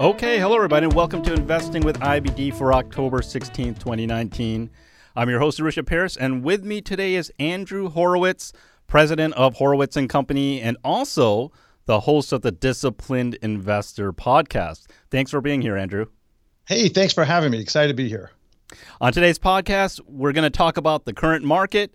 Okay, hello everybody, and welcome to Investing with IBD for October 16th, 2019. I'm your host, Risha Paris, and with me today is Andrew Horowitz, president of Horowitz and Company, and also the host of the Disciplined Investor podcast. Thanks for being here, Andrew. Hey, thanks for having me. Excited to be here. On today's podcast, we're going to talk about the current market,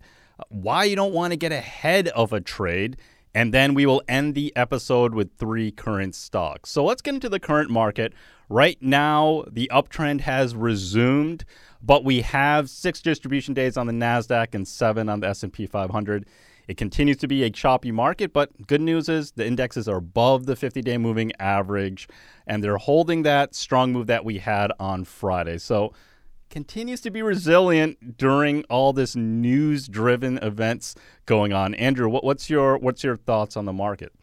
why you don't want to get ahead of a trade, and then we will end the episode with three current stocks. So let's get into the current market. Right now, the uptrend has resumed, but we have six distribution days on the Nasdaq and seven on the S&P 500. It continues to be a choppy market, but good news is the indexes are above the 50-day moving average, and they're holding that strong move that we had on Friday. So continues to be resilient during all this news driven events going on. Andrew, what, what's your what's your thoughts on the market?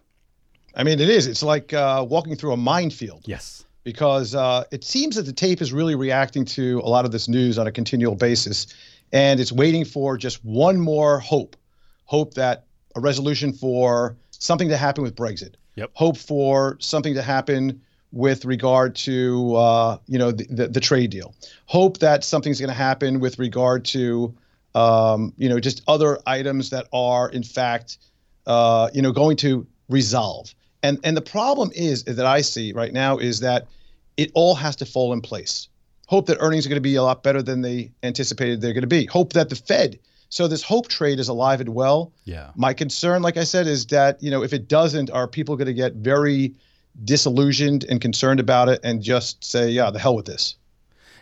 I mean, it is. It's like uh, walking through a minefield. Yes. Because uh, it seems that the tape is really reacting to a lot of this news on a continual basis, and it's waiting for just one more hope, hope that a resolution for something to happen with Brexit. Yep. Hope for something to happen with regard to uh, you know the, the, the, trade deal. Hope that something's going to happen with regard to um, you know just other items that are in fact uh, you know going to resolve. And and the problem is, is that I see right now is that it all has to fall in place. Hope that earnings are going to be a lot better than they anticipated they're going to be. Hope that the Fed. So this hope trade is alive and well. Yeah. My concern, like I said, is that you know if it doesn't, are people going to get very disillusioned and concerned about it and just say, yeah, the hell with this.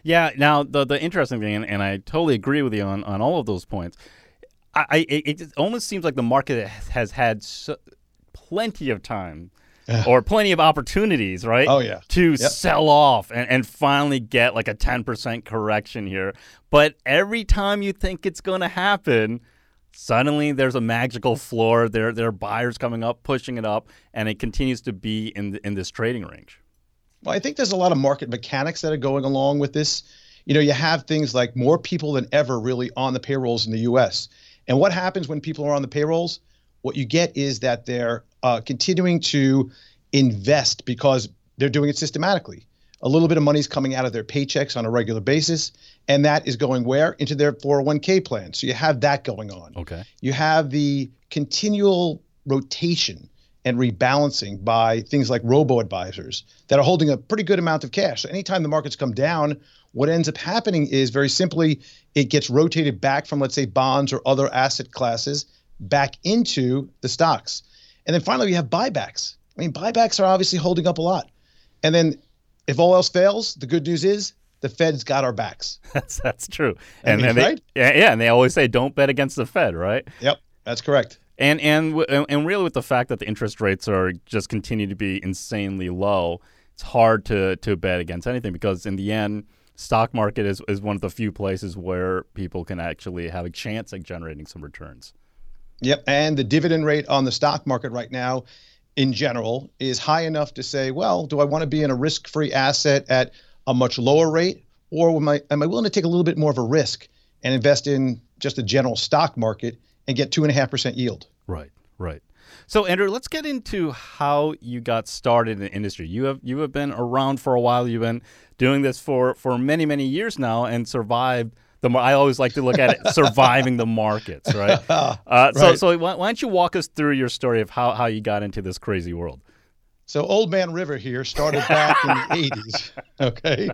Yeah. Now, the the interesting thing, and, and I totally agree with you on, on all of those points. I, I it, it almost seems like the market has had so, plenty of time or plenty of opportunities, right? Oh yeah, to yep. sell off and, and finally get like a ten percent correction here. But every time you think it's going to happen, suddenly there's a magical floor. There, there are buyers coming up, pushing it up, and it continues to be in in this trading range. Well, I think there's a lot of market mechanics that are going along with this. You know, you have things like more people than ever really on the payrolls in the U.S. And what happens when people are on the payrolls? What you get is that they're uh, continuing to invest because they're doing it systematically a little bit of money is coming out of their paychecks on a regular basis and that is going where? Into their 401k plan. So you have that going on. Okay. You have the continual rotation and rebalancing by things like robo advisors that are holding a pretty good amount of cash. So anytime the markets come down what ends up happening is very simply it gets rotated back from let's say bonds or other asset classes back into the stocks. And then finally we have buybacks. I mean buybacks are obviously holding up a lot. And then if all else fails, the good news is the Fed's got our backs. That's that's true. And, and they, right? yeah, yeah, and they always say don't bet against the Fed, right? Yep, that's correct. And and and really, with the fact that the interest rates are just continue to be insanely low, it's hard to to bet against anything because in the end, stock market is is one of the few places where people can actually have a chance at generating some returns. Yep, and the dividend rate on the stock market right now in general is high enough to say, well, do I want to be in a risk-free asset at a much lower rate, or am I am I willing to take a little bit more of a risk and invest in just a general stock market and get two and a half percent yield? Right, right. So Andrew, let's get into how you got started in the industry. You have you have been around for a while. You've been doing this for for many many years now and survived the I always like to look at it surviving the markets, right? Uh, so right. so why, why, don't you walk us through your story of how how you got into this crazy world? So Old Man River here started back in the '80s, okay,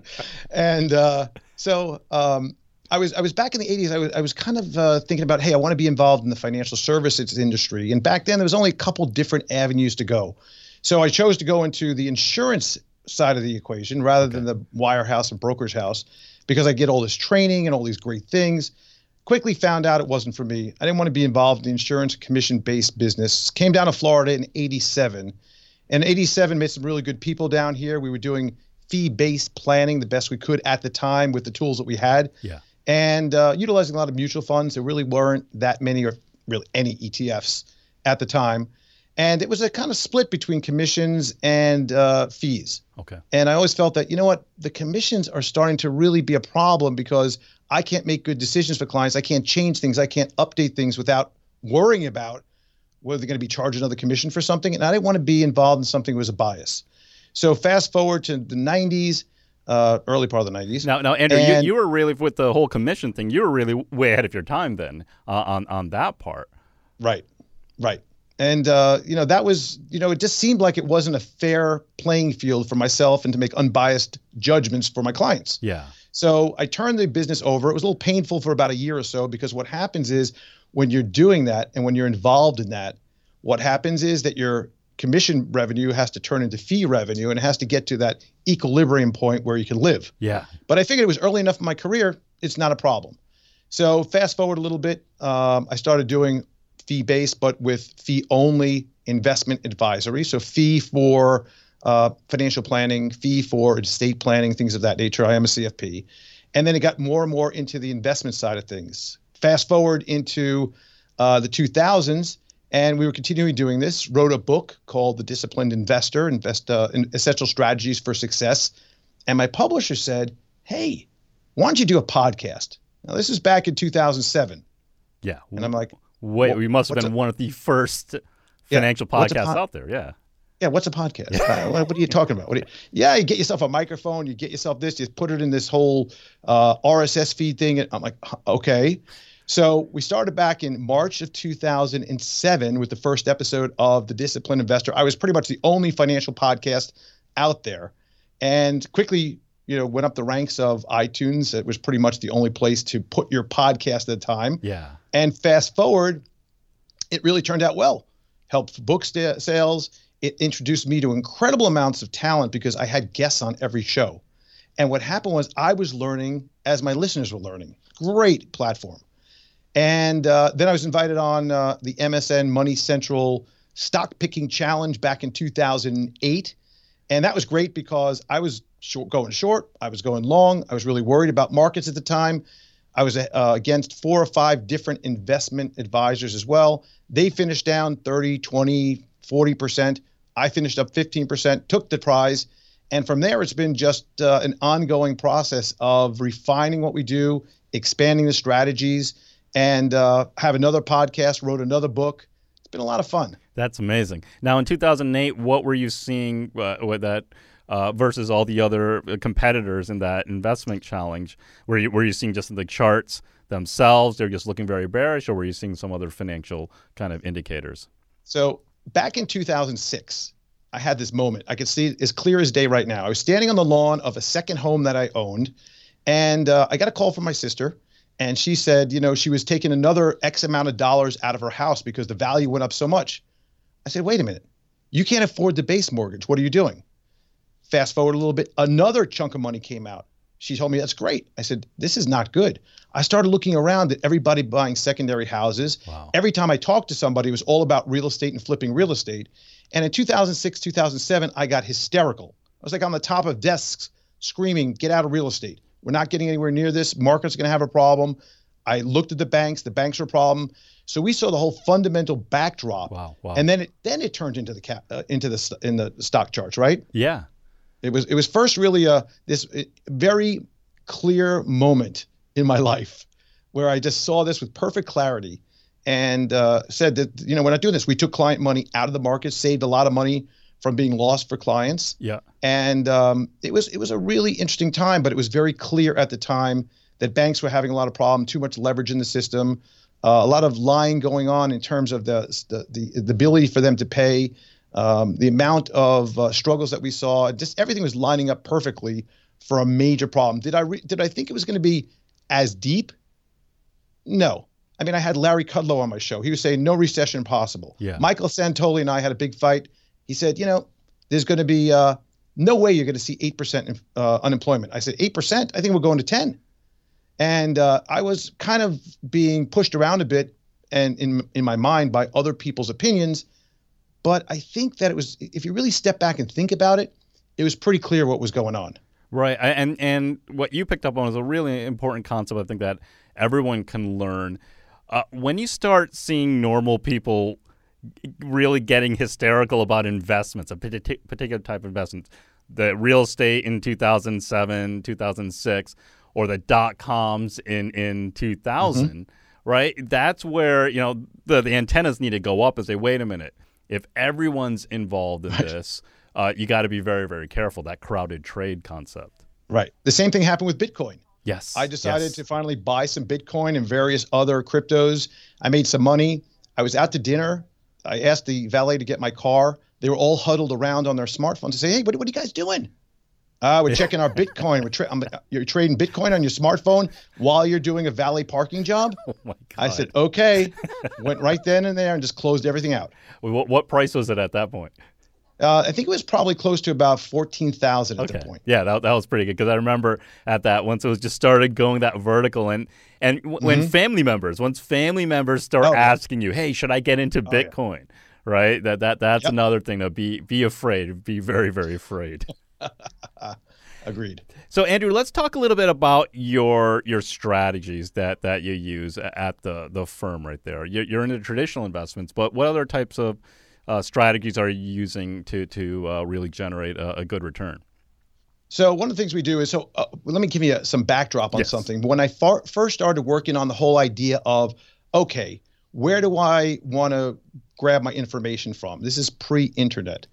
and uh, so um, I was I was back in the '80s. I was I was kind of uh, thinking about, hey, I want to be involved in the financial services industry, and back then there was only a couple different avenues to go. So I chose to go into the insurance side of the equation rather okay. than the wirehouse and broker's house because I get all this training and all these great things. Quickly found out it wasn't for me. I didn't want to be involved in the insurance commission based business. Came down to Florida in 87. And 87 made some really good people down here. We were doing fee based planning the best we could at the time with the tools that we had. Yeah. And uh, utilizing a lot of mutual funds. There really weren't that many or really any ETFs at the time and it was a kind of split between commissions and uh, fees. Okay. And I always felt that you know what, the commissions are starting to really be a problem because I can't make good decisions for clients. I can't change things. I can't update things without worrying about whether they're going to be charged another commission for something. And I didn't want to be involved in something that was a bias. So fast forward to the 90s, uh, early part of the 90s. Now, now, Andrew, And- you, you were really with the whole commission thing. You were really way ahead of your time then uh, on on that part. Right, right. And uh, you know that was you know it just seemed like it wasn't a fair playing field for myself and to make unbiased judgments for my clients. Yeah. So I turned the business over. It was a little painful for about a year or so because what happens is when you're doing that and when you're involved in that, what happens is that your commission revenue has to turn into fee revenue and it has to get to that equilibrium point where you can live. Yeah. But I figured it was early enough in my career, it's not a problem. So fast forward a little bit, um, I started doing fee based, but with fee only investment advisory. So fee for uh, financial planning, fee for estate planning, things of that nature. I am a CFP. And then it got more and more into the investment side of things. Fast forward into uh, the 2000s, and we were continuing doing this. Wrote a book called The Disciplined Investor: Invest uh, in Essential Strategies for Success. And my publisher said, "Hey, why don't you do a podcast?" Now this is back in 2007, Yeah. and I'm like, Wait, Wha- we must have been a- one of the first financial a podcasts pod- out there. Yeah. Yeah, what's a podcast? What, are you talking about? You, yeah, you get yourself a microphone, you get yourself this, you put it in this whole uh, RSS feed thing. And I'm like, okay. So we started back in March of 2007 with the first episode of The Disciplined Investor. I was pretty much the only financial podcast out there, and quickly, you know, went up the ranks of iTunes. It was pretty much the only place to put your podcast at the time. Yeah. And fast forward, it really turned out well. Helped book sta sales. It introduced me to incredible amounts of talent because I had guests on every show. And what happened was I was learning as my listeners were learning. Great platform. And uh, then I was invited on uh, the MSN Money Central Stock Picking Challenge back in 2008. And that was great because I was short, going short, I was going long, I was really worried about markets at the time. I was uh, against four or five different investment advisors as well. They finished down 30, 20, 40%. I finished up 15%, took the prize. And from there, it's been just uh, an ongoing process of refining what we do, expanding the strategies, and uh, have another podcast, wrote another book. It's been a lot of fun. That's amazing. Now, in 2008, what were you seeing uh, with that uh, versus all the other uh, competitors in that investment challenge? Were you were you seeing just the charts themselves? They're just looking very bearish, or were you seeing some other financial kind of indicators? So back in 2006, I had this moment. I could see it as clear as day right now. I was standing on the lawn of a second home that I owned, and uh, I got a call from my sister. And she said, you know, she was taking another X amount of dollars out of her house because the value went up so much. I said, wait a minute. You can't afford the base mortgage. What are you doing? Fast forward a little bit, another chunk of money came out. She told me that's great. I said, this is not good. I started looking around at everybody buying secondary houses. Wow. Every time I talked to somebody, it was all about real estate and flipping real estate. And in 2006, 2007, I got hysterical. I was like on the top of desks screaming, get out of real estate. We're not getting anywhere near this. Market's going to have a problem. I looked at the banks. The banks are a problem. So we saw the whole fundamental backdrop. Wow. Wow. And then it then it turned into the cap uh, into the in the stock charts, right? yeah. It was it was first really a this uh, very clear moment in my life where I just saw this with perfect clarity and uh, said that you know we're not doing this. We took client money out of the market, saved a lot of money from being lost for clients, Yeah. and um, it was it was a really interesting time. But it was very clear at the time that banks were having a lot of problem, too much leverage in the system, uh, a lot of lying going on in terms of the the the, the ability for them to pay um, the amount of uh, struggles that we saw, just everything was lining up perfectly for a major problem. Did I re- did I think it was going to be as deep? No. I mean, I had Larry Kudlow on my show. He was saying no recession possible. Yeah. Michael Santoli and I had a big fight. He said, you know, there's going to be uh, no way you're going to see eight percent uh, unemployment. I said eight percent. I think we're going to ten. And uh, I was kind of being pushed around a bit, and in in my mind by other people's opinions. But I think that it was, if you really step back and think about it, it was pretty clear what was going on. Right, and and what you picked up on is a really important concept. I think that everyone can learn. Uh, when you start seeing normal people really getting hysterical about investments, a particular type of investments, the real estate in 2007, 2006, or the dot coms in in 2000, right? That's where you know the the antennas need to go up and say, wait a minute, if everyone's involved in this. uh, you got to be very, very careful. That crowded trade concept. Right. The same thing happened with Bitcoin. Yes. I decided yes. to finally buy some Bitcoin and various other cryptos. I made some money. I was out to dinner. I asked the valet to get my car. They were all huddled around on their smartphones to say, "Hey, what, what are you guys doing?" Uh, we're checking our Bitcoin. We're tra- you're trading Bitcoin on your smartphone while you're doing a valet parking job. Oh my God. I said, "Okay." Went right then and there and just closed everything out. What, what price was it at that point? Uh, I think it was probably close to about fourteen thousand at okay. that point. Yeah, that, that was pretty good because I remember at that once it was just started going that vertical and and w- when Mhm. family members once family members start Oh, asking you, hey, should I get into Oh, yeah. Bitcoin? Right. That that that's Yep. another thing to be be afraid. Be very very afraid. Agreed. So Andrew, let's talk a little bit about your your strategies that that you use at the the firm right there. You're, you're into traditional investments, but what other types of uh, strategies are you using to to uh, really generate a, a good return? So one of the things we do is so uh, let me give you some backdrop on Yes. something. When I far, first started working on the whole idea of okay, where do I want to grab my information from? This is pre-internet.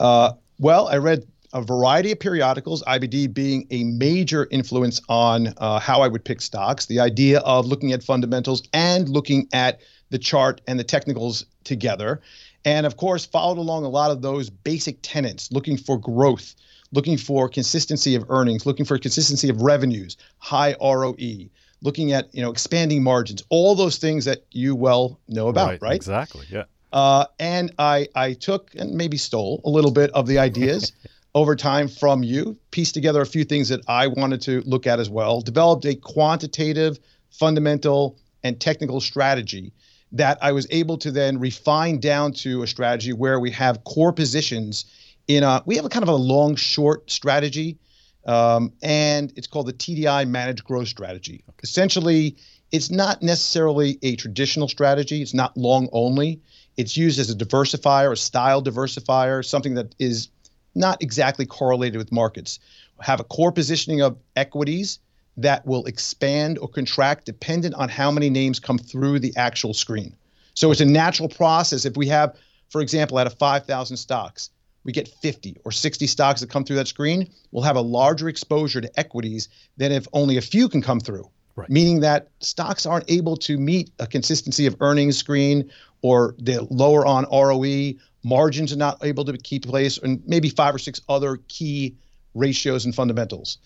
Uh, well, I read a variety of periodicals, IBD being a major influence on uh, how I would pick stocks. The idea of looking at fundamentals and looking at the chart and the technicals together. And of course, followed along a lot of those basic tenets, looking for growth, looking for consistency of earnings, looking for consistency of revenues, high ROE, looking at you know expanding margins, all those things that you well know about, right? Exactly. Yeah. Uh, and I I took and maybe stole a little bit of the ideas over time from you, pieced together a few things that I wanted to look at as well, developed a quantitative, fundamental, and technical strategy that I was able to then refine down to a strategy where we have core positions in a we have a kind of a long short strategy um, and it's called the TDI managed growth strategy. Essentially, it's not necessarily a traditional strategy. It's not long only. It's used as a diversifier, a style diversifier, something that is not exactly correlated with markets. Have a core positioning of equities that will expand or contract dependent on how many names come through the actual screen. So it's a natural process. If we have, for example, out of 5,000 stocks, we get 50 or 60 stocks that come through that screen, we'll have a larger exposure to equities than if only a few can come through. Right. Meaning that stocks aren't able to meet a consistency of earnings screen or they're lower on ROE, margins are not able to keep place, and maybe five or six other key ratios and fundamentals.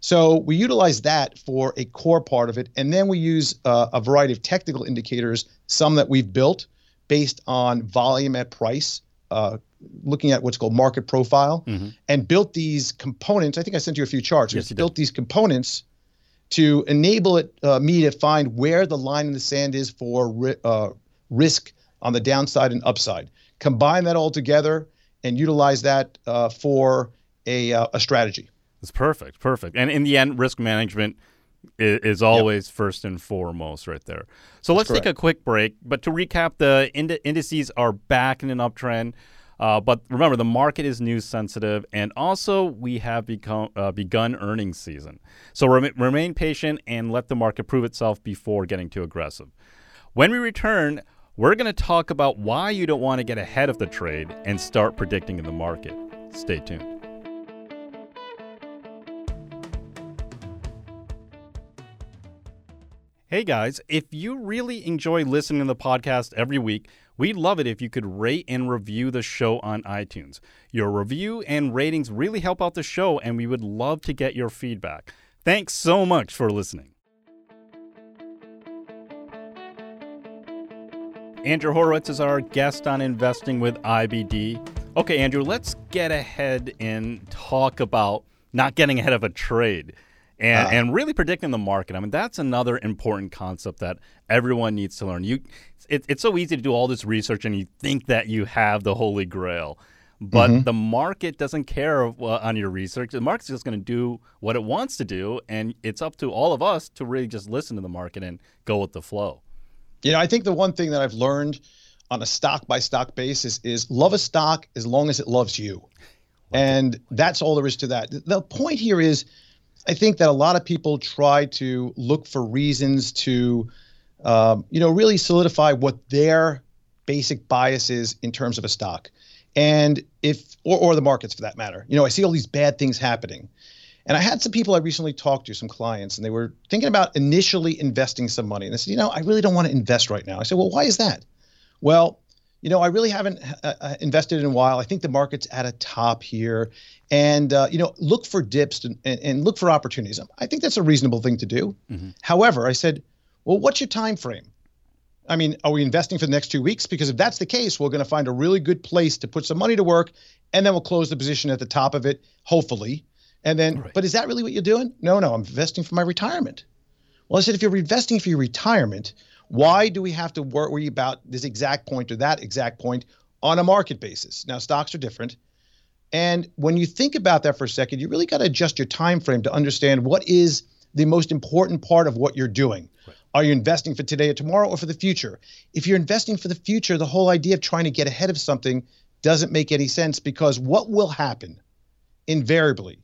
So we utilize that for a core part of it, and then we use uh, a variety of technical indicators, some that we've built based on volume at price, uh, looking at what's called market profile, Mhm. and built these components. I think I sent you a few charts. Yes, We you did. built these components to enable it uh, me to find where the line in the sand is for ri- uh, risk on the downside and upside. Combine that all together and utilize that uh, for a, uh, a strategy. It's perfect. Perfect. And in the end, risk management is, is always first and foremost right there. So let's take a quick break. But to recap, the ind- indices are back in an uptrend. Uh, but remember, the market is news sensitive, and also we have become uh, begun earnings season. So rem- remain patient and let the market prove itself before getting too aggressive. When we return, we're going to talk about why you don't want to get ahead of the trade and start predicting in the market. Stay tuned. Hey guys, if you really enjoy listening to the podcast every week, we'd love it if you could rate and review the show on iTunes. Your review and ratings really help out the show, and we would love to get your feedback. Thanks so much for listening. Andrew Horowitz is our guest on Investing with IBD. Okay, Andrew, let's get ahead and talk about not getting ahead of a trade and, Ah. and really predicting the market. I mean, that's another important concept that everyone needs to learn. You, it, it's so easy to do all this research and you think that you have the holy grail. But Mhm. the market doesn't care uh, on your research. The market's just going to do what it wants to do, and it's up to all of us to really just listen to the market and go with the flow. You know, I think the one thing that I've learned on a stock by stock basis is love a stock as long as it loves you. And that's all there is to that. The point here is I think that a lot of people try to look for reasons to, um, you know, really solidify what their basic bias is in terms of a stock. And if, or, or the markets for that matter, you know, I see all these bad things happening. And I had some people I recently talked to, some clients, and they were thinking about initially investing some money. And they said, you know, I really don't want to invest right now. I said, well, why is that? Well, you know, I really haven't uh, uh invested in a while. I think the market's at a top here, and uh, you know, look for dips and, and, and, look for opportunities. I think that's a reasonable thing to do. Mm-hmm. However, I said, well, what's your time frame? I mean, are we investing for the next two weeks? Because if that's the case, we're going to find a really good place to put some money to work, and then we'll close the position at the top of it, hopefully. And then, right. but is that really what you're doing? No, no, I'm investing for my retirement. Well, I said, if you're investing for your retirement, why do we have to worry about this exact point or that exact point on a market basis? Now, stocks are different. And when you think about that for a second, you really got to adjust your time frame to understand what is the most important part of what you're doing. Right. Are you investing for today or tomorrow or for the future? If you're investing for the future, the whole idea of trying to get ahead of something doesn't make any sense because what will happen invariably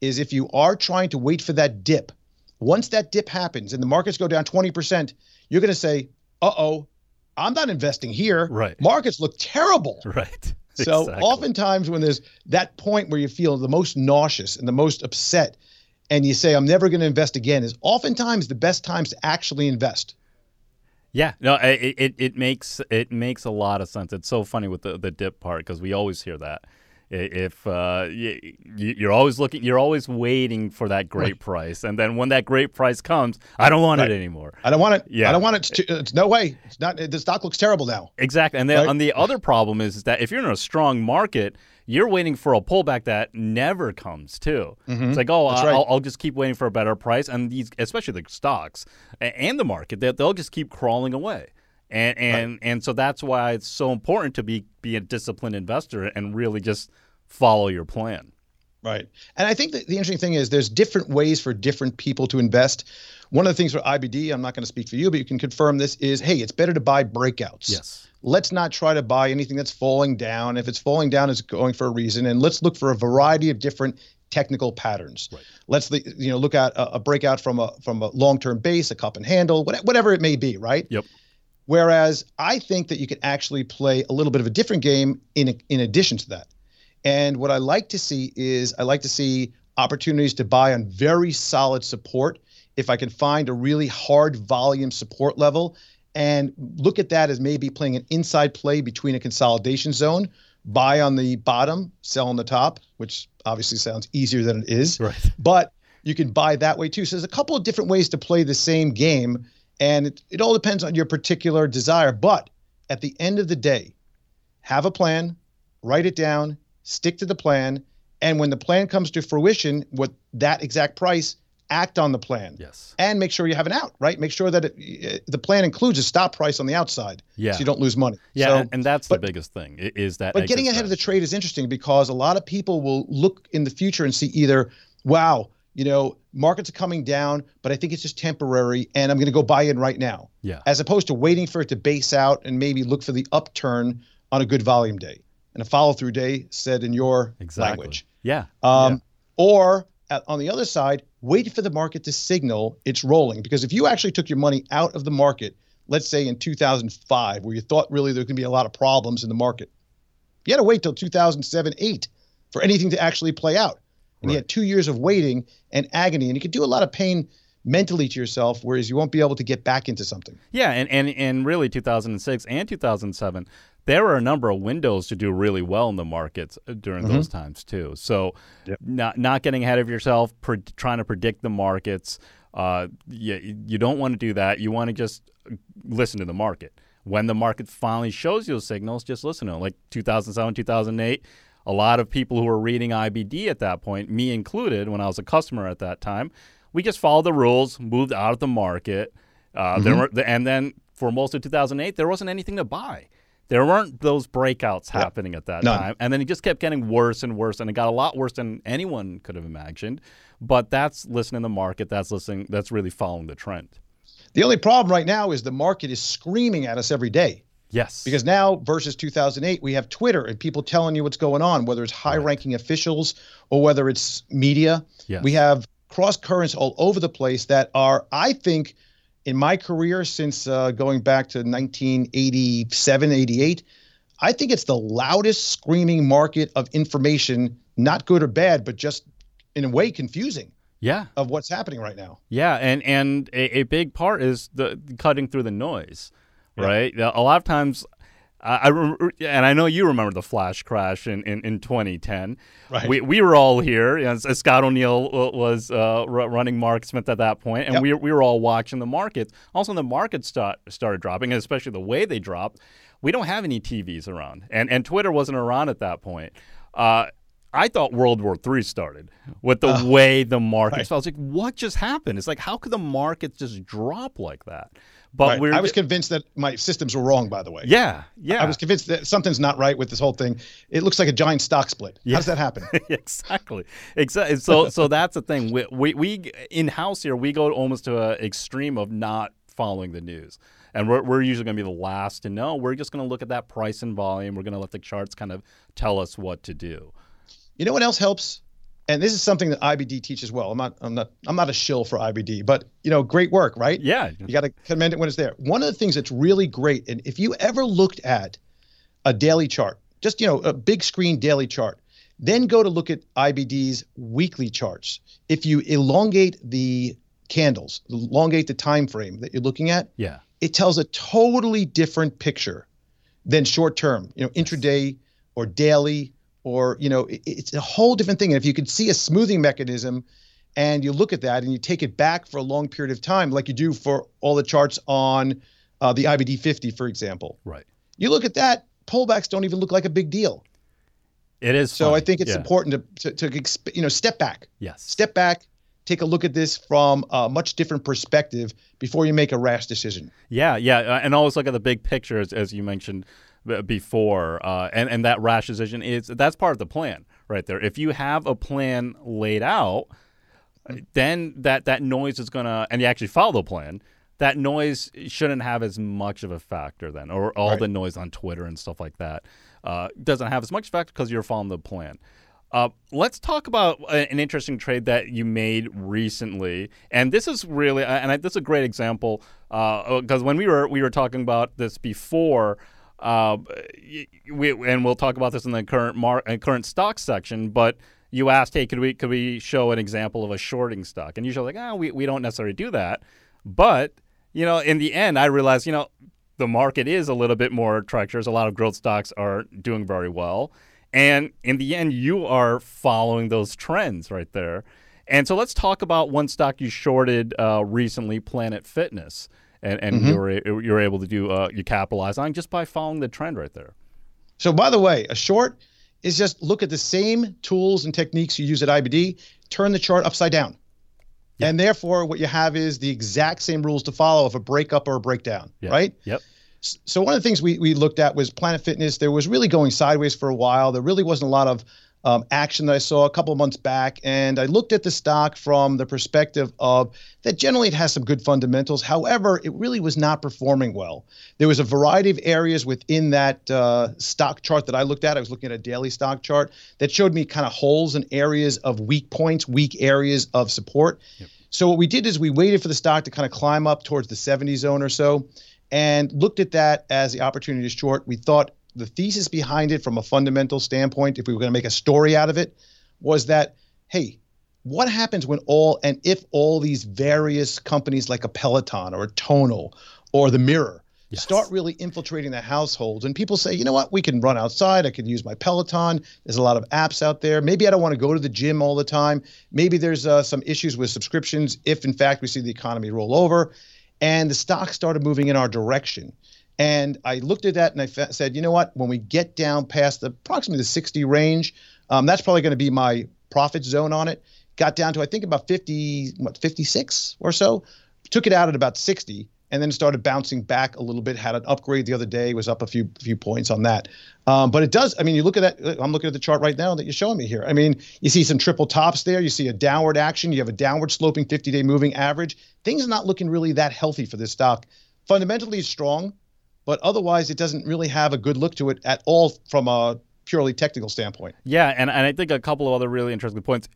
is if you are trying to wait for that dip, once that dip happens and the markets go down 20%, you're going to say, uh oh, I'm not investing here. Right. Markets look terrible. Right. So exactly. oftentimes when there's that point where you feel the most nauseous and the most upset, and you say, I'm never going to invest again, is oftentimes the best times to actually invest. Yeah, no, it, it, it makes it makes a lot of sense. It's so funny with the, the dip part because we always hear that if uh, you, are always looking, you're always waiting for that great right. price, and then when that great price comes, I don't want right. it anymore. I don't want it. Yeah, I don't want it. To, it's no way. It's not. The stock looks terrible now. Exactly. And then right? on the other problem is, is that if you're in a strong market, you're waiting for a pullback that never comes too. Mm-hmm. It's like, oh, I'll, I'll, just keep waiting for a better price, and these, especially the stocks and the market, they'll just keep crawling away and and right. and so that's why it's so important to be be a disciplined investor and really just follow your plan. Right. And I think that the interesting thing is there's different ways for different people to invest. One of the things for IBD, I'm not going to speak for you, but you can confirm this is hey, it's better to buy breakouts. Yes. Let's not try to buy anything that's falling down. If it's falling down, it's going for a reason. And let's look for a variety of different technical patterns. Right. Let's you know look at a, breakout from a from a long-term base, a cup and handle, whatever it may be, right? Yep. Whereas I think that you could actually play a little bit of a different game in in addition to that. And what I like to see is I like to see opportunities to buy on very solid support. If I can find a really hard volume support level and look at that as maybe playing an inside play between a consolidation zone, buy on the bottom, sell on the top, which obviously sounds easier than it is. Right. But you can buy that way too. So there's a couple of different ways to play the same game and it, it all depends on your particular desire. But at the end of the day, have a plan, write it down, stick to the plan. And when the plan comes to fruition with that exact price, act on the plan. Yes. And make sure you have an out, right? Make sure that it, the plan includes a stop price on the outside. Yeah. So you don't lose money. Yeah. So, and that's but, the biggest thing is that. But getting ahead of the trade is interesting because a lot of people will look in the future and see either, wow, you know, markets are coming down, but I think it's just temporary and I'm going to go buy in right now. Yeah. As opposed to waiting for it to base out and maybe look for the upturn on a good volume day and a follow through day said in your exactly. language. Yeah. Um, yeah. Or at, on the other side, wait for the market to signal it's rolling. Because if you actually took your money out of the market, let's say in 2005, where you thought really there was going to be a lot of problems in the market, you had to wait till 2007, 8 for anything to actually play out. And right. you had two years of waiting and agony, and you could do a lot of pain mentally to yourself, whereas you won't be able to get back into something. Yeah, and and, and really 2006 and 2007, there were a number of windows to do really well in the markets uh, during mm-hmm. those times too. So, yep. not not getting ahead of yourself, pre- trying to predict the markets. Uh, you, you don't want to do that. You want to just listen to the market. When the market finally shows you signals, just listen to it. Like 2007, 2008, a lot of people who were reading IBD at that point, me included, when I was a customer at that time, we just followed the rules, moved out of the market. Uh, mm-hmm. there were, and then for most of 2008, there wasn't anything to buy. There weren't those breakouts happening at that None. time. And then it just kept getting worse and worse. And it got a lot worse than anyone could have imagined. But that's listening to the market. That's listening. That's really following the trend. The only problem right now is the market is screaming at us every day. Yes. Because now versus 2008, we have Twitter and people telling you what's going on, whether it's high ranking right. officials or whether it's media. Yes. We have cross currents all over the place that are, I think, in my career since uh, going back to 1987, 88, I think it's the loudest screaming market of information, not good or bad, but just in a way confusing. Yeah. Of what's happening right now. Yeah, and and a, a big part is the cutting through the noise, right? A lot of times I, I, and I know you remember the flash crash in, in, in 2010. Right. We, we were all here. You know, Scott O'Neil was uh, running MarketSmith at that point, and yep. we, we were all watching the markets. Also, the markets start, started dropping, and especially the way they dropped. We don't have any TVs around, and and Twitter wasn't around at that point. Uh, I thought World War III started with the uh, way the markets right. fell. I was like, what just happened? It's like, how could the markets just drop like that? But right. I was convinced that my systems were wrong, by the way. Yeah, yeah. I was convinced that something's not right with this whole thing. It looks like a giant stock split. Yeah. How does that happen? exactly. Exactly. So, so that's the thing. We, we, we in house here, we go almost to an extreme of not following the news. And we're, we're usually going to be the last to know. We're just going to look at that price and volume. We're going to let the charts kind of tell us what to do. You know what else helps? And this is something that IBD teaches well. I'm not, I'm not, I'm not a shill for IBD, but you know, great work, right? Yeah. You got to commend it when it's there. One of the things that's really great, and if you ever looked at a daily chart, just you know, a big screen daily chart, then go to look at IBD's weekly charts. If you elongate the candles, elongate the time frame that you're looking at, yeah, it tells a totally different picture than short term. You know, intraday or daily or you know it, it's a whole different thing. And if you could see a smoothing mechanism and you look at that and you take it back for a long period of time like you do for all the charts on uh, the ibd 50 for example. Right. You look at that pullbacks don't even look like a big deal. It is so funny. i think it's yeah. important to, to, to you know step back. Yes. Step back take a look at this from a much different perspective before you make a rash decision. Yeah yeah. And always look at the big picture as, as you mentioned before, uh, and and that rash decision is that's part of the plan right there. If you have a plan laid out, then that that noise is gonna, and you actually follow the plan. That noise shouldn't have as much of a factor then, or all right. the noise on Twitter and stuff like that uh, doesn't have as much factor because you're following the plan. Uh, let's talk about an interesting trade that you made recently, and this is really, and I, this is a great example because uh, when we were we were talking about this before. Uh, we, and we'll talk about this in the current mar- uh, current stock section. But you asked, hey, could we could we show an example of a shorting stock? And usually, like, oh, we we don't necessarily do that. But you know, in the end, I realized, you know, the market is a little bit more treacherous. A lot of growth stocks are doing very well, and in the end, you are following those trends right there. And so let's talk about one stock you shorted uh, recently, Planet Fitness and, and mm-hmm. you're you're able to do uh, you capitalize on just by following the trend right there. So by the way, a short is just look at the same tools and techniques you use at IBD, turn the chart upside down. Yep. And therefore, what you have is the exact same rules to follow of a breakup or a breakdown, yep. right? Yep. So one of the things we, we looked at was Planet Fitness. There was really going sideways for a while. There really wasn't a lot of um, action that I saw a couple of months back, and I looked at the stock from the perspective of that generally it has some good fundamentals. However, it really was not performing well. There was a variety of areas within that uh, stock chart that I looked at. I was looking at a daily stock chart that showed me kind of holes and areas of weak points, weak areas of support. Yep. So what we did is we waited for the stock to kind of climb up towards the 70 zone or so and looked at that as the opportunity to short. We thought the thesis behind it from a fundamental standpoint, if we were going to make a story out of it, was that, hey, what happens when all and if all these various companies like a Peloton or a Tonal or the Mirror yes. start really infiltrating the households and people say, you know what, we can run outside, I can use my Peloton. There's a lot of apps out there. Maybe I don't want to go to the gym all the time. Maybe there's uh, some issues with subscriptions if in fact we see the economy roll over. And the stock started moving in our direction. And I looked at that and I fa- said, you know what? When we get down past the approximately the 60 range, um, that's probably going to be my profit zone on it. Got down to I think about 50, what 56 or so. Took it out at about 60, and then started bouncing back a little bit. Had an upgrade the other day. Was up a few few points on that. Um, but it does. I mean, you look at that. I'm looking at the chart right now that you're showing me here. I mean, you see some triple tops there. You see a downward action. You have a downward sloping 50-day moving average. Things are not looking really that healthy for this stock. Fundamentally strong but otherwise it doesn't really have a good look to it at all from a purely technical standpoint. Yeah, and, and I think a couple of other really interesting points,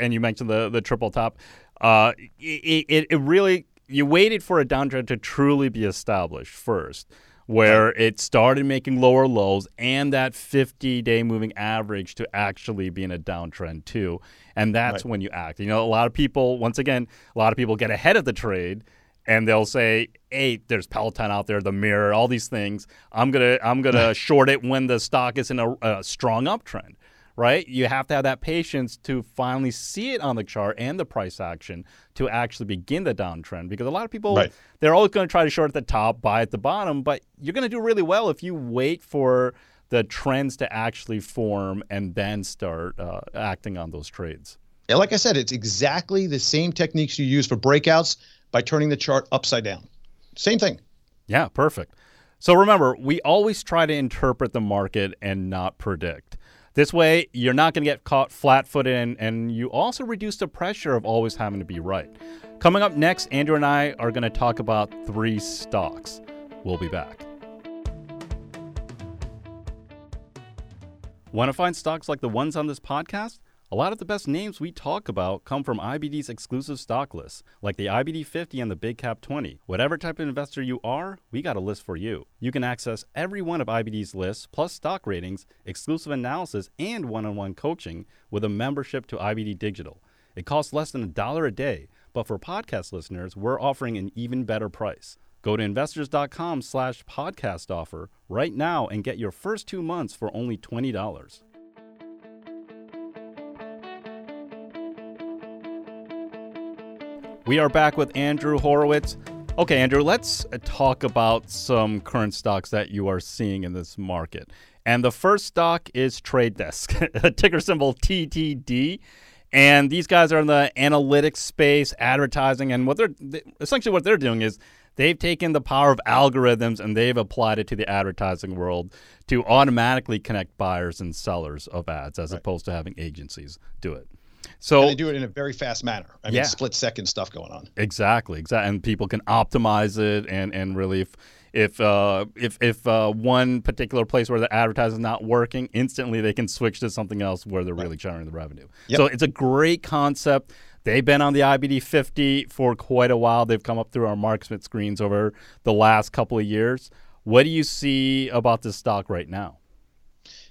and you mentioned the the triple top. Uh, it, it, it really you waited for a downtrend to truly be established first. where it started making lower lows and that 50 day moving average to actually be in a downtrend too. And that's right. when you act. You know, a lot of people, once again, a lot of people get ahead of the trade and they'll say, "Hey, there's Peloton out there, the mirror, all these things. I'm gonna I'm gonna short it when the stock is in a, a, strong uptrend." Right? You have to have that patience to finally see it on the chart and the price action to actually begin the downtrend. Because a lot of people right. they're always going to try to short at the top, buy at the bottom, but you're going to do really well if you wait for the trends to actually form and then start uh, acting on those trades. Yeah, like I said, it's exactly the same techniques you use for breakouts by turning the chart upside down. Same thing. Yeah, perfect. So remember, we always try to interpret the market and not predict. This way, you're not going to get caught flat footed, and, and you also reduce the pressure of always having to be right. Coming up next, Andrew and I are going to talk about three stocks. We'll be back. Want to find stocks like the ones on this podcast? A lot of the best names we talk about come from IBD's exclusive stock lists, like the IBD 50 and the Big Cap 20. Whatever type of investor you are, we got a list for you. You can access every one of IBD's lists, plus stock ratings, exclusive analysis, and one on one coaching with a membership to IBD Digital. It costs less than a dollar a day, but for podcast listeners, we're offering an even better price. Go to investors.com slash podcast offer right now and get your first two months for only $20. We are back with Andrew Horowitz. Okay, Andrew, let's uh, talk about some current stocks that you are seeing in this market. And the first stock is Trade Desk, ticker symbol TTD. And these guys are in the analytics space, advertising, and what they're essentially what they're doing is they've taken the power of algorithms and they've applied it to the advertising world to automatically connect buyers and sellers of ads as right. opposed to having agencies do it. So and they do it in a very fast manner. I mean, yeah. split second stuff going on. Exactly, exactly, and people can optimize it and and really if if uh, if if uh, one particular place where the advertising is not working, instantly they can switch to something else where they're right. really generating the revenue. Yep. So it's a great concept. They've been on the IBD 50 for quite a while. They've come up through our market screens over the last couple of years. What do you see about this stock right now?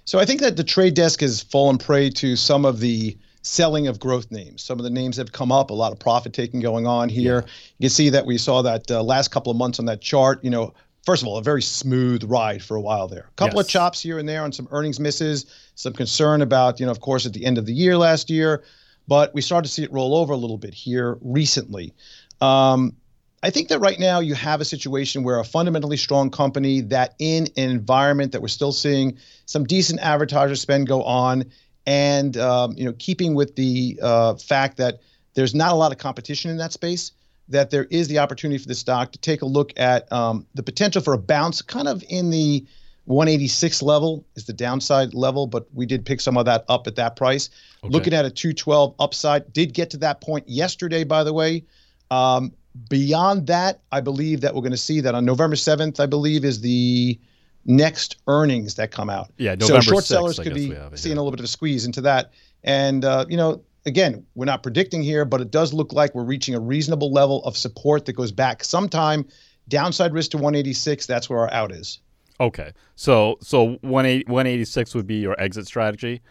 So I think that the trade desk has fallen prey to some of the selling of growth names. Some of the names have come up, a lot of profit taking going on here. Yeah. You can see that we saw that uh, last couple of months on that chart, you know, first of all, a very smooth ride for a while there. A couple yes. of chops here and there on some earnings misses, some concern about, you know, of course, at the end of the year last year, but we started to see it roll over a little bit here recently. Um, I think that right now you have a situation where a fundamentally strong company that in an environment that we're still seeing some decent advertiser spend go on and um, you know keeping with the uh, fact that there's not a lot of competition in that space that there is the opportunity for the stock to take a look at um, the potential for a bounce kind of in the 186 level is the downside level but we did pick some of that up at that price okay. looking at a 212 upside did get to that point yesterday by the way um, beyond that i believe that we're going to see that on november 7th i believe is the next earnings that come out. Yeah, November so short 6th, sellers could be seeing a little bit of a squeeze into that. And uh, you know, again, we're not predicting here, but it does look like we're reaching a reasonable level of support that goes back sometime. Downside risk to 186. That's where our out is. Okay, so so 186 would be your exit strategy.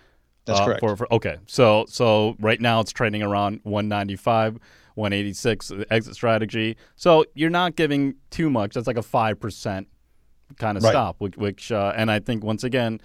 That's uh, correct. For, for, okay, so so right now it's trading around 195. 186 exit strategy. So you're not giving too much. That's like a 5% kind of right. stop, which, which uh, and I think once again,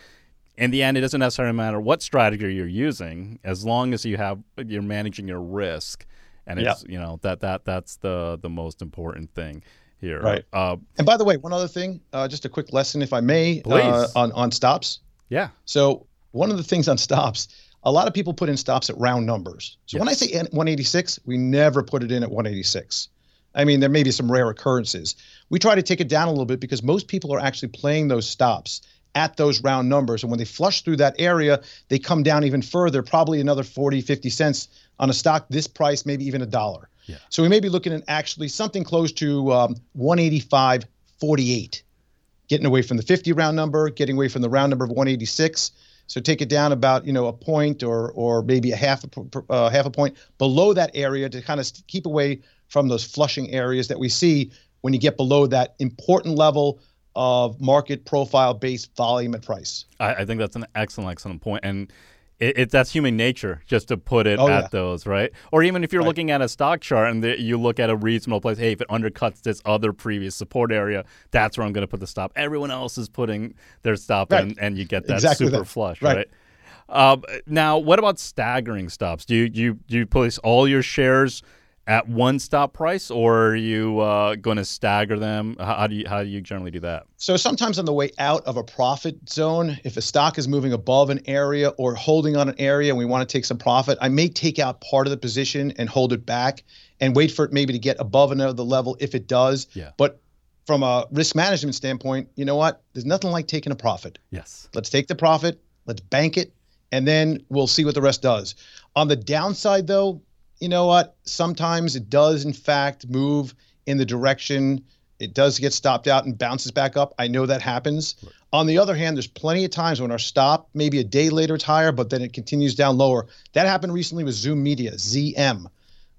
in the end, it doesn't necessarily matter what strategy you're using, as long as you have you're managing your risk, and it's yep. you know that that that's the the most important thing here. Right. Uh, and by the way, one other thing, uh, just a quick lesson, if I may, uh, on on stops. Yeah. So one of the things on stops, a lot of people put in stops at round numbers. So yes. when I say 186, we never put it in at 186. I mean, there may be some rare occurrences. We try to take it down a little bit because most people are actually playing those stops at those round numbers. And when they flush through that area, they come down even further, probably another 40, 50 cents on a stock this price, maybe even a dollar. Yeah. So we may be looking at actually something close to um, 185.48, getting away from the 50 round number, getting away from the round number of 186. So take it down about you know a point or or maybe a half a uh, half a point below that area to kind of keep away from those flushing areas that we see when you get below that important level of market profile based volume and price. I, I, think that's an excellent, excellent point. And it, it, that's human nature just to put it Oh, at yeah. those, right? Or even if you're Right. looking at a stock chart and the, you look at a reasonable place, hey, if it undercuts this other previous support area, that's where I'm going to put the stop. Everyone else is putting their stop Right. in, and you get that Exactly super that. flush, Right. right? Um, now, what about staggering stops? Do you do you, do you place all your shares at one stop price, or are you uh, going to stagger them? How, how do you how do you generally do that? So sometimes on the way out of a profit zone, if a stock is moving above an area or holding on an area and we want to take some profit, I may take out part of the position and hold it back and wait for it maybe to get above another level if it does. Yeah. But from a risk management standpoint, you know what? There's nothing like taking a profit. Yes. Let's take the profit, let's bank it, and then we'll see what the rest does. On the downside, though, you know what? Sometimes it does, in fact, move in the direction it does get stopped out and bounces back up. I know that happens. On the other hand, there's plenty of times when our stop, maybe a day later, it's higher, but then it continues down lower. That happened recently with Zoom Media, ZM.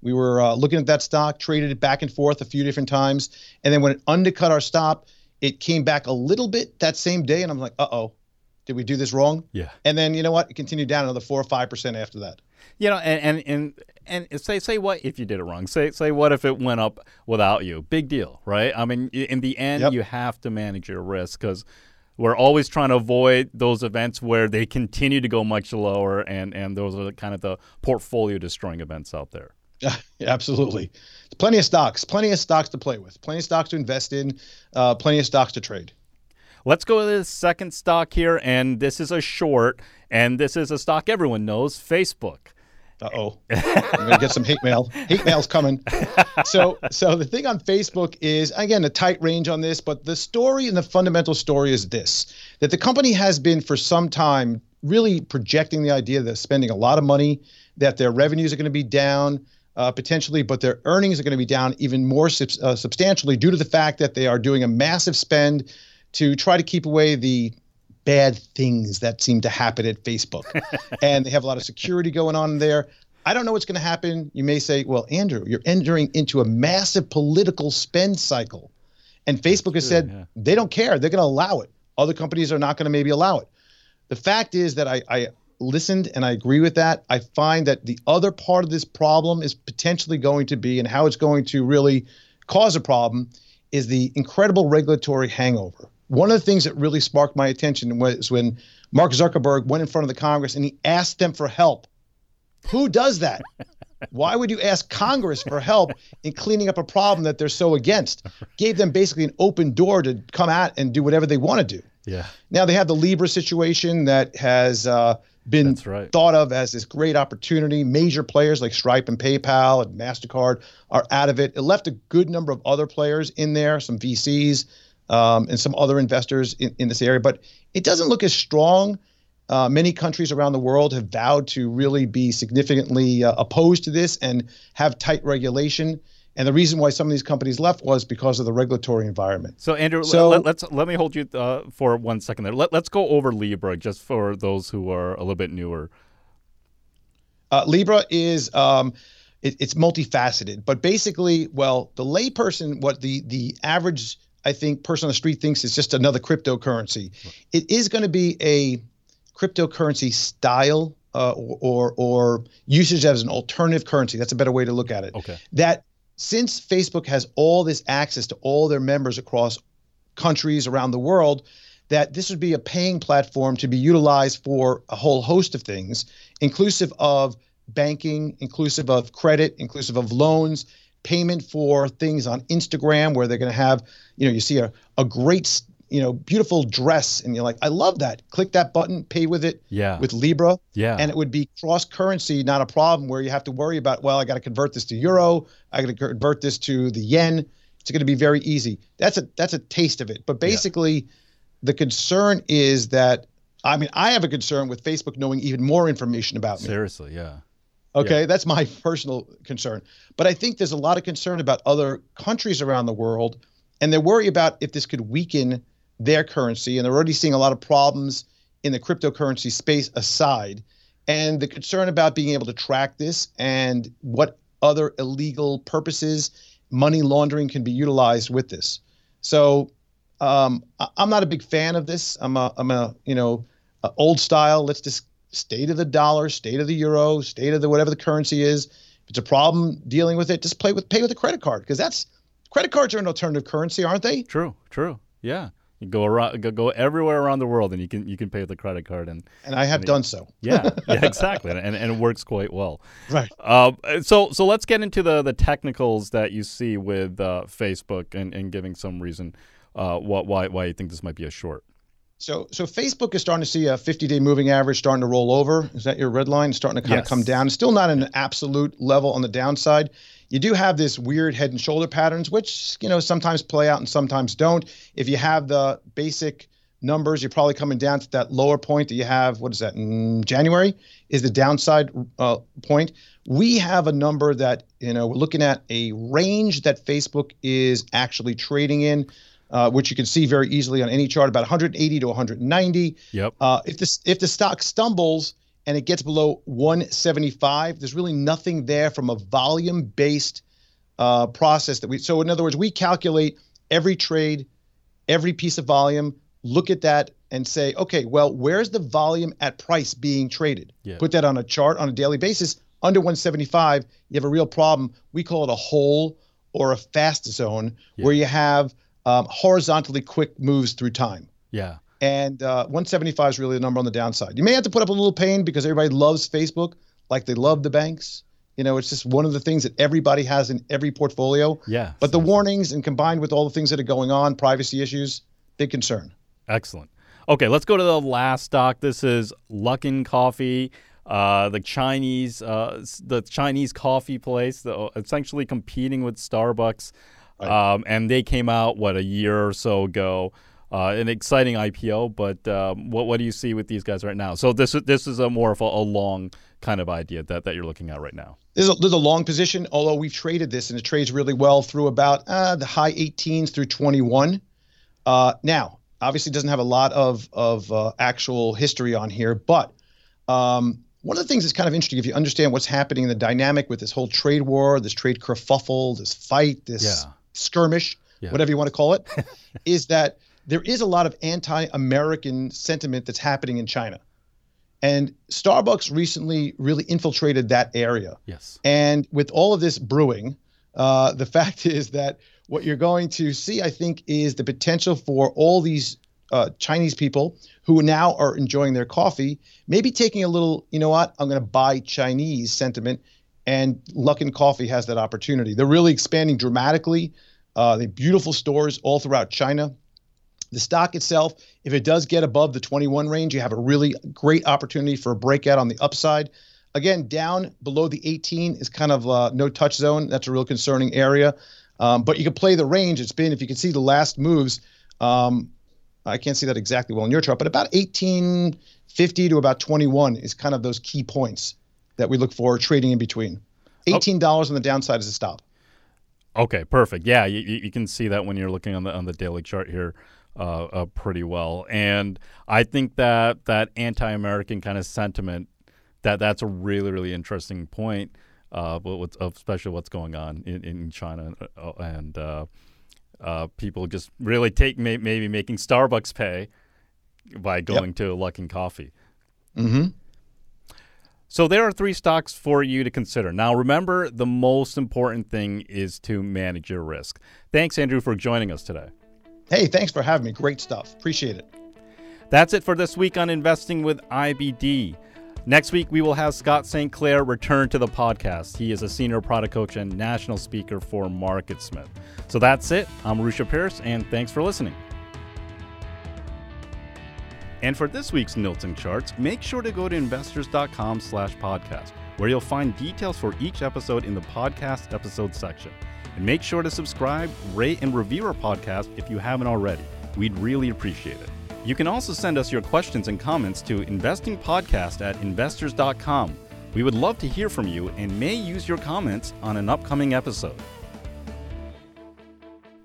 We were uh, looking at that stock, traded it back and forth a few different times. And then when it undercut our stop, it came back a little bit that same day. And I'm like, uh oh, did we do this wrong? Yeah. And then you know what? It continued down another four or five percent after that. You know, and and and, and say say what if you did it wrong? Say say what if it went up without you? Big deal, right? I mean, in the end, Yep. you have to manage your risk because we're always trying to avoid those events where they continue to go much lower, and and those are kind of the portfolio destroying events out there. Yeah, absolutely. Plenty of stocks, plenty of stocks to play with, plenty of stocks to invest in, uh, plenty of stocks to trade. Let's go to the second stock here, and this is a short, and this is a stock everyone knows, Facebook. Uh oh, I'm gonna get some hate mail. Hate mail's coming. So, so the thing on Facebook is again a tight range on this, but the story and the fundamental story is this: that the company has been for some time really projecting the idea that spending a lot of money, that their revenues are going to be down uh, potentially, but their earnings are going to be down even more subs- uh, substantially due to the fact that they are doing a massive spend to try to keep away the bad things that seem to happen at Facebook. and they have a lot of security going on there. I don't know what's going to happen. You may say, well, Andrew, you're entering into a massive political spend cycle. And Facebook has said yeah. they don't care. They're going to allow it. Other companies are not going to maybe allow it. The fact is that I, I listened and I agree with that. I find that the other part of this problem is potentially going to be, and how it's going to really cause a problem, is the incredible regulatory hangover. One of the things that really sparked my attention was when Mark Zuckerberg went in front of the Congress and he asked them for help. Who does that? Why would you ask Congress for help in cleaning up a problem that they're so against? Gave them basically an open door to come at and do whatever they want to do. Yeah. Now they have the Libra situation that has uh, been right. thought of as this great opportunity. Major players like Stripe and PayPal and Mastercard are out of it. It left a good number of other players in there, some VCs um, and some other investors in, in this area, but it doesn't look as strong. Uh, many countries around the world have vowed to really be significantly uh, opposed to this and have tight regulation. And the reason why some of these companies left was because of the regulatory environment. So Andrew, So- let, us let me hold you uh, for one second there. Let, let's go over Libra just for those who are a little bit newer. Uh, Libra is um, it, it's multifaceted, but basically, well, the layperson, what the the average I think person on the street thinks it's just another cryptocurrency. It is going to be a cryptocurrency style uh, or or usage as an alternative currency. That's a better way to look at it. Okay. That since Facebook has all this access to all their members across countries around the world, that this would be a paying platform to be utilized for a whole host of things, inclusive of banking, inclusive of credit, inclusive of loans, payment for things on Instagram where they're going to have, you know, you see a, a great, you know, beautiful dress and you're like, I love that. Click that button, pay with it Yeah. with Libra yeah. and it would be cross currency, not a problem where you have to worry about, well, I got to convert this to euro, I got to convert this to the yen. It's going to be very easy. That's a that's a taste of it. But basically, the concern is that I mean, I have a concern with Facebook knowing even more information about me. Seriously, yeah. Okay, that's my personal concern. But I think there's a lot of concern about other countries around the world, and they're worried about if this could weaken their currency. And they're already seeing a lot of problems in the cryptocurrency space aside, and the concern about being able to track this and what other illegal purposes money laundering can be utilized with this. So um, I'm not a big fan of this. I'm a, I'm a, you know, a old style. Let's just state of the dollar, state of the euro, state of the whatever the currency is. If it's a problem dealing with it, just play with pay with a credit card because that's credit cards are an alternative currency, aren't they? True, true. Yeah. You go around, go, go everywhere around the world, and you can you can pay with a credit card, and And I have And it- done so. yeah, yeah, exactly, and, and it works quite well. Right. Um, so so let's get into the the technicals that you see with uh, Facebook and, and giving some reason uh, what why why you think this might be a short. So, so Facebook is starting to see a 50-day moving average starting to roll over. Is that your red line? Starting to kind Yes. of come down. It's still not an absolute level on the downside. You do have this weird head and shoulder patterns, which you know sometimes play out and sometimes don't. If you have the basic numbers, you're probably coming down to that lower point that you have. What is that? In January is the downside uh, point. We have a number that you know we're looking at a range that Facebook is actually trading in uh, which you can see very easily on any chart, about 180 to 190. Yep. Uh, if this if the stock stumbles and it gets below 175, there's really nothing there from a volume based uh, process that we. So in other words, we calculate every trade, every piece of volume, look at that and say, okay, well, where's the volume at price being traded? Yeah. Put that on a chart on a daily basis. Under 175, you have a real problem. We call it a hole or a fast zone Yeah. where you have um, horizontally quick moves through time. Yeah. And uh, 175 is really the number on the downside. You may have to put up a little pain because everybody loves Facebook like they love the banks. You know, it's just one of the things that everybody has in every portfolio. Yeah. But the warnings and combined with all the things that are going on, privacy issues, big concern. Excellent. Okay, let's go to the last stock. This is Luckin Coffee, uh, the Chinese, uh, the Chinese coffee place, the, essentially competing with Starbucks. Right. Um, and they came out what a year or so ago. Uh, an exciting IPO, but um, what what do you see with these guys right now? So this is this is a more of a, a long kind of idea that, that you're looking at right now. There's a, there's a long position, although we've traded this and it trades really well through about uh, the high 18s through 21. Uh, now, obviously, it doesn't have a lot of of uh, actual history on here, but um, one of the things that's kind of interesting, if you understand what's happening in the dynamic with this whole trade war, this trade kerfuffle, this fight, this Yeah. Skirmish, Yeah. whatever you want to call it, is that there is a lot of anti-American sentiment that's happening in China. And Starbucks recently really infiltrated that area. Yes. And with all of this brewing, uh, the fact is that what you're going to see, I think, is the potential for all these uh, Chinese people who now are enjoying their coffee, maybe taking a little, you know what, I'm going to buy Chinese sentiment. And Luckin Coffee has that opportunity. They're really expanding dramatically. Uh, they beautiful stores all throughout China. The stock itself, if it does get above the 21 range, you have a really great opportunity for a breakout on the upside. Again, down below the 18 is kind of uh, no touch zone. That's a real concerning area. Um, but you can play the range. It's been, if you can see the last moves, um, I can't see that exactly well in your chart, but about 1850 to about 21 is kind of those key points that we look for trading in between. $18 on the downside is a stop. Okay, perfect. Yeah, you, you can see that when you're looking on the on the daily chart here, uh, uh, pretty well. And I think that that anti-American kind of sentiment, that that's a really really interesting point. Uh, what's especially what's going on in, in China uh, and uh, uh, people just really take may, maybe making Starbucks pay by going to Luckin Coffee. Mm-hmm. So there are three stocks for you to consider. Now, remember, the most important thing is to manage your risk. Thanks, Andrew, for joining us today. Hey, thanks for having me. Great stuff. Appreciate it. That's it for this week on Investing with IBD. Next week, we will have Scott St. Clair return to the podcast. He is a senior product coach and national speaker for MarketSmith. So that's it. I'm Rusha Pierce, and thanks for listening. And for this week's and charts, make sure to go to investors.com slash podcast, where you'll find details for each episode in the podcast episode section. And make sure to subscribe, rate, and review our podcast if you haven't already. We'd really appreciate it. You can also send us your questions and comments to investingpodcast at investors.com. We would love to hear from you and may use your comments on an upcoming episode.